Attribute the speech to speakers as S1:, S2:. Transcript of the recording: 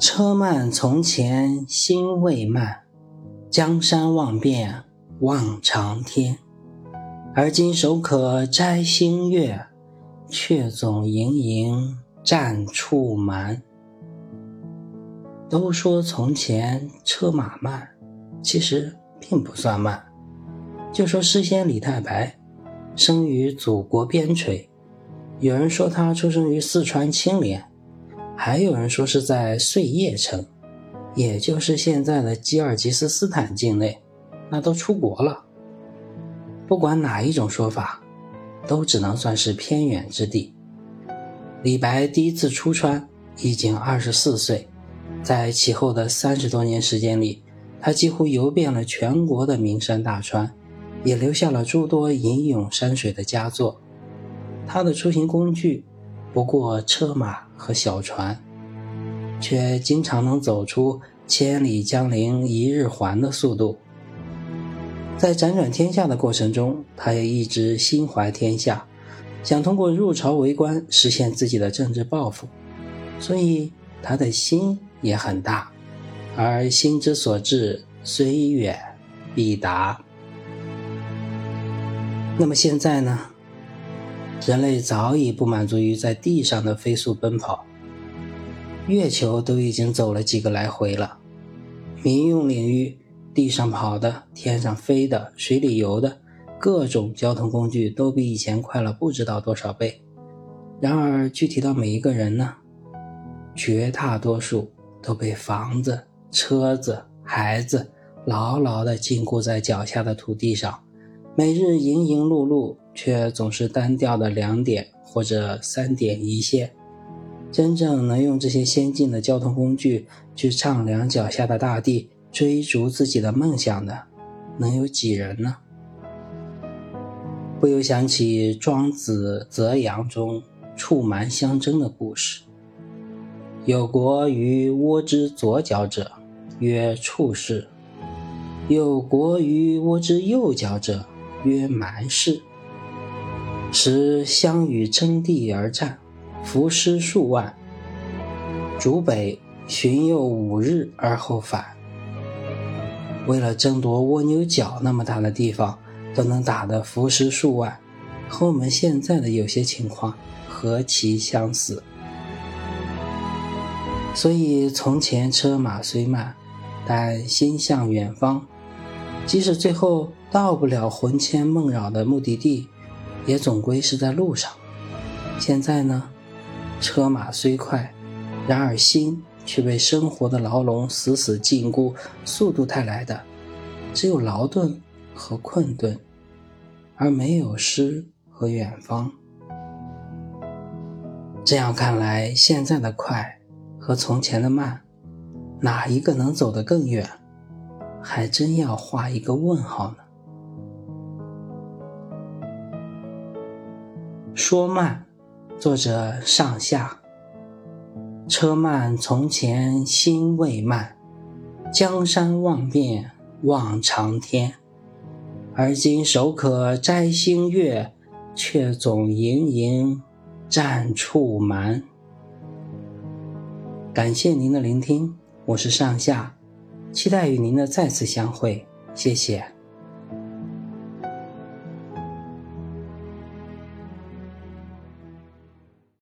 S1: 车慢从前心未慢，江山望遍望长天。而今手可摘星月，却总盈盈战处蛮。都说从前车马慢，其实并不算慢。就说诗仙李太白，生于祖国边陲，有人说他出生于四川青莲，还有人说是在碎叶城，也就是现在的吉尔吉斯斯坦境内，那都出国了。不管哪一种说法，都只能算是偏远之地。李白第一次出川已经二十四岁，在其后的三十多年时间里，他几乎游遍了全国的名山大川。也留下了诸多吟咏山水的佳作。他的出行工具不过车马和小船，却经常能走出千里江陵一日还的速度。在辗转天下的过程中，他也一直心怀天下，想通过入朝为官实现自己的政治抱负。所以他的心也很大，而心之所至，虽远必达。那么现在呢？人类早已不满足于在地上的飞速奔跑，月球都已经走了几个来回了。民用领域，地上跑的、天上飞的、水里游的，各种交通工具都比以前快了不知道多少倍。然而，具体到每一个人呢？绝大多数都被房子、车子、孩子牢牢地禁锢在脚下的土地上。每日营营碌碌，却总是单调的两点或者三点一线。真正能用这些先进的交通工具去丈量脚下的大地，追逐自己的梦想的，能有几人呢？不由想起《庄子·泽阳》中处蛮相争的故事。有国于倭之左脚者，曰处士；有国于倭之右脚者。曰蛮氏，时相与争地而战，伏尸数万。逐北巡游五日而后返。为了争夺蜗牛角那么大的地方，都能打得伏尸数万，和我们现在的有些情况何其相似！所以从前车马虽慢，但心向远方，即使最后。到不了魂牵梦绕的目的地，也总归是在路上。现在呢，车马虽快，然而心却被生活的牢笼死死禁锢，速度带来的只有劳顿和困顿，而没有诗和远方。这样看来，现在的快和从前的慢，哪一个能走得更远？还真要画一个问号呢。说慢，作者上下。车慢从前心未慢，江山望遍望长天。而今手可摘星月，却总盈盈战处蛮。感谢您的聆听，我是上下，期待与您的再次相会，谢谢。